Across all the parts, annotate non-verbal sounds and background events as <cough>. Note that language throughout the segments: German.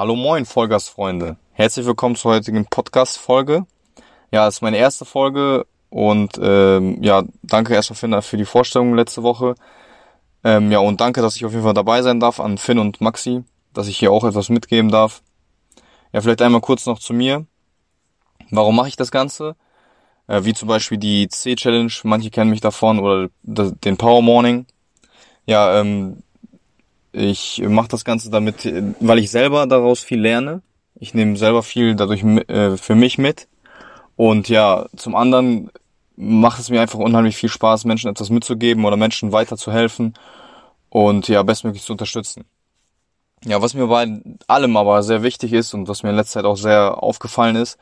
Hallo moin, Vollgasfreunde. Herzlich willkommen zur heutigen Podcast-Folge. Ja, es ist meine erste Folge und ähm, ja, danke erstmal Finn für die Vorstellung letzte Woche. Ähm, ja, und danke, dass ich auf jeden Fall dabei sein darf an Finn und Maxi, dass ich hier auch etwas mitgeben darf. Ja, vielleicht einmal kurz noch zu mir. Warum mache ich das Ganze? Äh, wie zum Beispiel die C-Challenge, manche kennen mich davon, oder den Power Morning. Ja, ähm, ich mache das Ganze damit, weil ich selber daraus viel lerne. Ich nehme selber viel dadurch äh, für mich mit. Und ja, zum anderen macht es mir einfach unheimlich viel Spaß, Menschen etwas mitzugeben oder Menschen weiterzuhelfen und ja, bestmöglich zu unterstützen. Ja, was mir bei allem aber sehr wichtig ist und was mir in letzter Zeit auch sehr aufgefallen ist,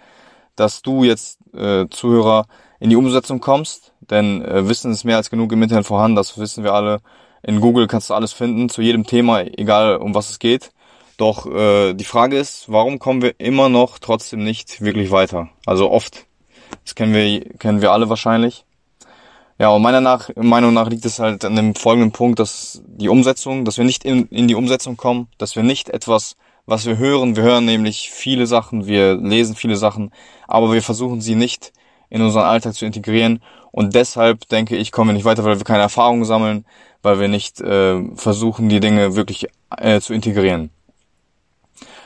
dass du jetzt äh, Zuhörer in die Umsetzung kommst, denn äh, Wissen ist mehr als genug im Internet vorhanden, das wissen wir alle. In Google kannst du alles finden, zu jedem Thema, egal um was es geht. Doch äh, die Frage ist, warum kommen wir immer noch trotzdem nicht wirklich weiter? Also oft. Das kennen wir, kennen wir alle wahrscheinlich. Ja, und meiner nach, Meinung nach liegt es halt an dem folgenden Punkt, dass die Umsetzung, dass wir nicht in, in die Umsetzung kommen, dass wir nicht etwas, was wir hören, wir hören nämlich viele Sachen, wir lesen viele Sachen, aber wir versuchen sie nicht in unseren Alltag zu integrieren und deshalb denke ich, kommen wir nicht weiter, weil wir keine Erfahrung sammeln, weil wir nicht äh, versuchen, die Dinge wirklich äh, zu integrieren.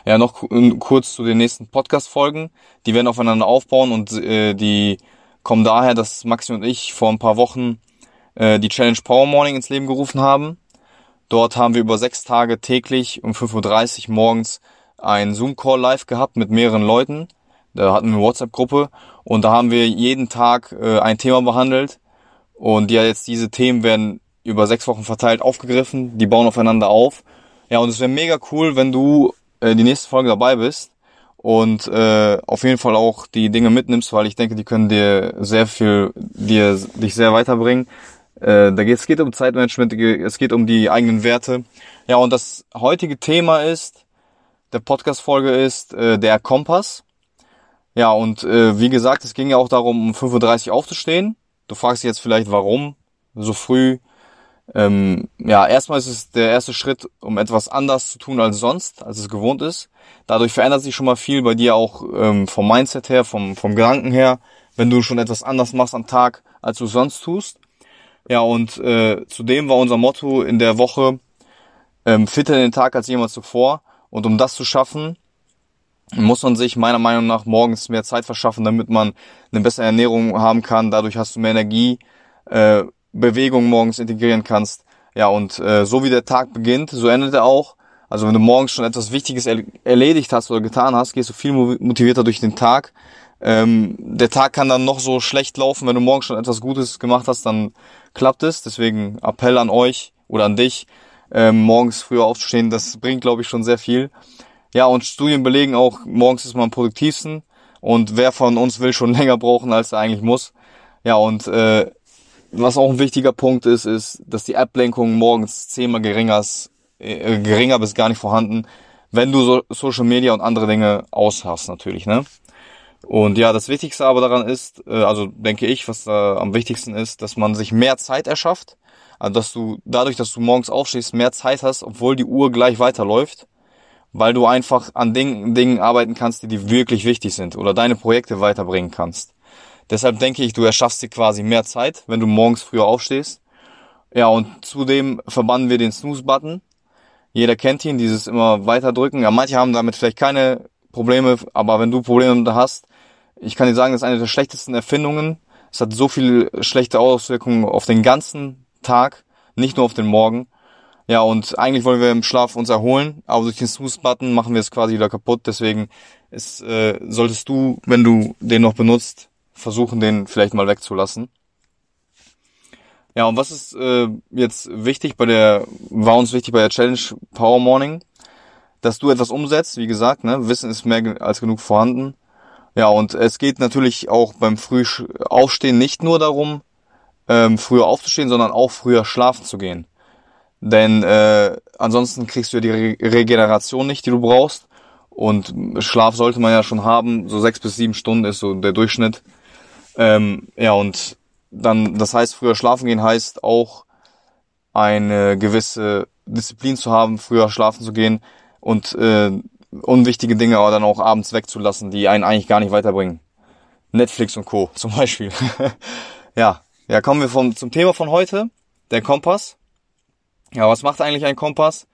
Ja, noch kurz zu den nächsten Podcast-Folgen. Die werden aufeinander aufbauen und äh, die kommen daher, dass Maxi und ich vor ein paar Wochen äh, die Challenge Power Morning ins Leben gerufen haben. Dort haben wir über sechs Tage täglich um 5.30 Uhr morgens einen Zoom-Call live gehabt mit mehreren Leuten. Da hatten wir eine WhatsApp-Gruppe und da haben wir jeden Tag äh, ein Thema behandelt. Und ja, jetzt diese Themen werden über sechs Wochen verteilt aufgegriffen, die bauen aufeinander auf. Ja, und es wäre mega cool, wenn du äh, die nächste Folge dabei bist und äh, auf jeden Fall auch die Dinge mitnimmst, weil ich denke, die können dir sehr viel, dir dich sehr weiterbringen. Äh, da geht es geht um Zeitmanagement, es geht um die eigenen Werte. Ja, und das heutige Thema ist, der Podcast-Folge ist äh, der Kompass. Ja, und äh, wie gesagt, es ging ja auch darum, um 5.30 Uhr aufzustehen. Du fragst dich jetzt vielleicht, warum so früh ähm, ja, erstmal ist es der erste Schritt, um etwas anders zu tun als sonst, als es gewohnt ist. Dadurch verändert sich schon mal viel bei dir auch ähm, vom Mindset her, vom, vom Gedanken her, wenn du schon etwas anders machst am Tag, als du sonst tust. Ja, und äh, zudem war unser Motto in der Woche ähm, fitter den Tag als jemals zuvor. Und um das zu schaffen, muss man sich meiner Meinung nach morgens mehr Zeit verschaffen, damit man eine bessere Ernährung haben kann. Dadurch hast du mehr Energie. Äh, Bewegung morgens integrieren kannst. Ja, und äh, so wie der Tag beginnt, so endet er auch. Also wenn du morgens schon etwas Wichtiges er erledigt hast oder getan hast, gehst du viel motivierter durch den Tag. Ähm, der Tag kann dann noch so schlecht laufen, wenn du morgens schon etwas Gutes gemacht hast, dann klappt es. Deswegen Appell an euch oder an dich, ähm, morgens früher aufzustehen, das bringt, glaube ich, schon sehr viel. Ja, und Studien belegen auch, morgens ist man am produktivsten und wer von uns will schon <laughs> länger brauchen, als er eigentlich muss. Ja, und äh, was auch ein wichtiger Punkt ist, ist, dass die Ablenkung morgens zehnmal geringer ist, äh, geringer bis gar nicht vorhanden, wenn du so Social Media und andere Dinge aushast natürlich, ne? Und ja, das Wichtigste aber daran ist, äh, also denke ich, was da am wichtigsten ist, dass man sich mehr Zeit erschafft, also dass du dadurch, dass du morgens aufstehst, mehr Zeit hast, obwohl die Uhr gleich weiterläuft, weil du einfach an Dingen, Dingen arbeiten kannst, die dir wirklich wichtig sind oder deine Projekte weiterbringen kannst. Deshalb denke ich, du erschaffst dir quasi mehr Zeit, wenn du morgens früher aufstehst. Ja, und zudem verbannen wir den Snooze-Button. Jeder kennt ihn, dieses immer weiter drücken. Ja, manche haben damit vielleicht keine Probleme, aber wenn du Probleme hast, ich kann dir sagen, das ist eine der schlechtesten Erfindungen. Es hat so viele schlechte Auswirkungen auf den ganzen Tag, nicht nur auf den Morgen. Ja, und eigentlich wollen wir im Schlaf uns erholen, aber durch den Snooze-Button machen wir es quasi wieder kaputt. Deswegen ist, äh, solltest du, wenn du den noch benutzt, versuchen, den vielleicht mal wegzulassen. Ja, und was ist äh, jetzt wichtig bei der, war uns wichtig bei der Challenge Power Morning, dass du etwas umsetzt, wie gesagt, ne, Wissen ist mehr als genug vorhanden. Ja, und es geht natürlich auch beim Frühaufstehen nicht nur darum, ähm, früher aufzustehen, sondern auch früher schlafen zu gehen. Denn äh, ansonsten kriegst du ja die Re Regeneration nicht, die du brauchst. Und Schlaf sollte man ja schon haben, so sechs bis sieben Stunden ist so der Durchschnitt. Ähm, ja, und dann, das heißt, früher schlafen gehen heißt auch eine gewisse Disziplin zu haben, früher schlafen zu gehen. Und äh, unwichtige Dinge aber dann auch abends wegzulassen, die einen eigentlich gar nicht weiterbringen. Netflix und Co. <laughs> zum Beispiel. <laughs> ja, ja, kommen wir vom, zum Thema von heute, der Kompass. Ja, was macht eigentlich ein Kompass?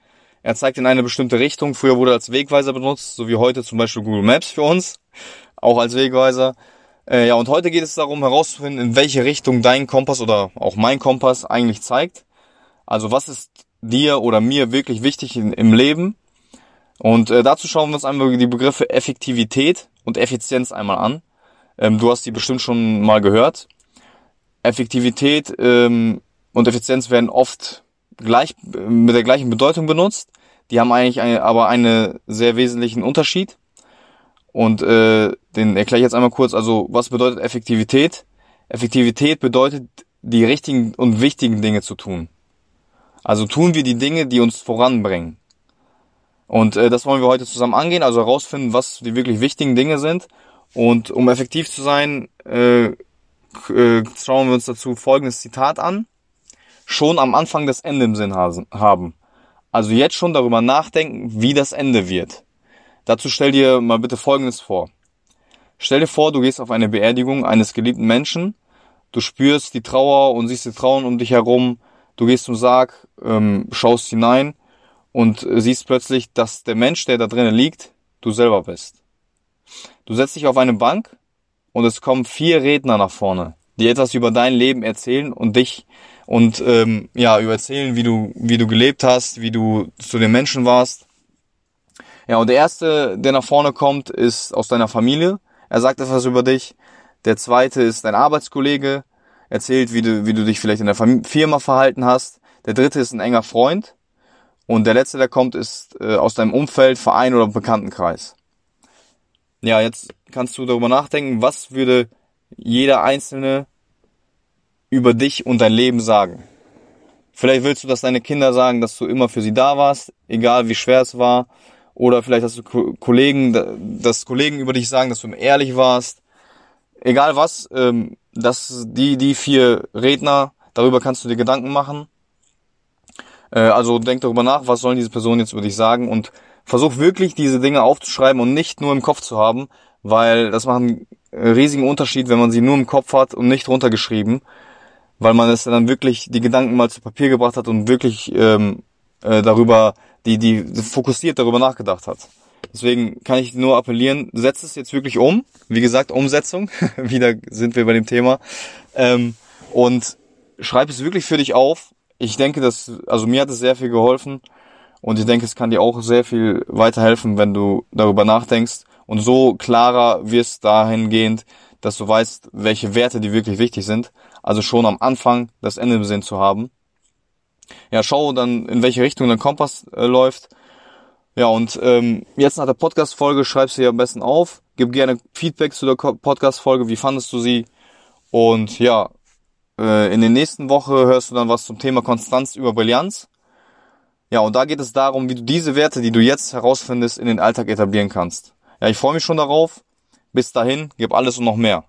Er zeigt in eine bestimmte Richtung. Früher wurde er als Wegweiser benutzt, so wie heute zum Beispiel Google Maps für uns, auch als Wegweiser. Äh, ja, und heute geht es darum herauszufinden, in welche Richtung dein Kompass oder auch mein Kompass eigentlich zeigt. Also was ist dir oder mir wirklich wichtig in, im Leben? Und äh, dazu schauen wir uns einmal die Begriffe Effektivität und Effizienz einmal an. Ähm, du hast die bestimmt schon mal gehört. Effektivität ähm, und Effizienz werden oft gleich mit der gleichen Bedeutung benutzt. Die haben eigentlich eine, aber einen sehr wesentlichen Unterschied. Und äh, den erkläre ich jetzt einmal kurz. Also was bedeutet Effektivität? Effektivität bedeutet, die richtigen und wichtigen Dinge zu tun. Also tun wir die Dinge, die uns voranbringen. Und äh, das wollen wir heute zusammen angehen, also herausfinden, was die wirklich wichtigen Dinge sind. Und um effektiv zu sein, äh, äh, schauen wir uns dazu folgendes Zitat an. Schon am Anfang das Ende im Sinn haben. Also jetzt schon darüber nachdenken, wie das Ende wird. Dazu stell dir mal bitte Folgendes vor. Stell dir vor, du gehst auf eine Beerdigung eines geliebten Menschen, du spürst die Trauer und siehst die Trauern um dich herum, du gehst zum Sarg, ähm, schaust hinein und siehst plötzlich, dass der Mensch, der da drinnen liegt, du selber bist. Du setzt dich auf eine Bank und es kommen vier Redner nach vorne, die etwas über dein Leben erzählen und dich und ähm, ja über erzählen, wie du wie du gelebt hast, wie du zu den Menschen warst. Ja und der erste, der nach vorne kommt, ist aus deiner Familie. Er sagt etwas über dich. Der zweite ist dein Arbeitskollege, erzählt, wie du wie du dich vielleicht in der Firma verhalten hast. Der dritte ist ein enger Freund und der letzte, der kommt, ist äh, aus deinem Umfeld, Verein oder Bekanntenkreis. Ja, jetzt kannst du darüber nachdenken, was würde jeder Einzelne über dich und dein Leben sagen. Vielleicht willst du, dass deine Kinder sagen, dass du immer für sie da warst, egal wie schwer es war. Oder vielleicht hast du Kollegen, dass Kollegen über dich sagen, dass du ehrlich warst. Egal was, ähm, dass die, die vier Redner, darüber kannst du dir Gedanken machen. Äh, also denk darüber nach, was sollen diese Personen jetzt über dich sagen und versuch wirklich diese Dinge aufzuschreiben und nicht nur im Kopf zu haben, weil das macht einen riesigen Unterschied, wenn man sie nur im Kopf hat und nicht runtergeschrieben weil man es dann wirklich die Gedanken mal zu Papier gebracht hat und wirklich ähm, äh, darüber, die, die fokussiert darüber nachgedacht hat. Deswegen kann ich nur appellieren, setz es jetzt wirklich um. Wie gesagt, Umsetzung. <laughs> Wieder sind wir bei dem Thema. Ähm, und schreib es wirklich für dich auf. Ich denke, dass, also mir hat es sehr viel geholfen. Und ich denke, es kann dir auch sehr viel weiterhelfen, wenn du darüber nachdenkst und so klarer wirst dahingehend, dass du weißt, welche Werte dir wirklich wichtig sind. Also schon am Anfang das Ende im Sinn zu haben. Ja, schau dann, in welche Richtung dein Kompass äh, läuft. Ja, und ähm, jetzt nach der Podcast-Folge schreibst du dir am besten auf. Gib gerne Feedback zu der Podcast-Folge. Wie fandest du sie? Und ja, äh, in der nächsten Woche hörst du dann was zum Thema Konstanz über Brillanz. Ja, und da geht es darum, wie du diese Werte, die du jetzt herausfindest, in den Alltag etablieren kannst. Ja, ich freue mich schon darauf. Bis dahin, gib alles und noch mehr.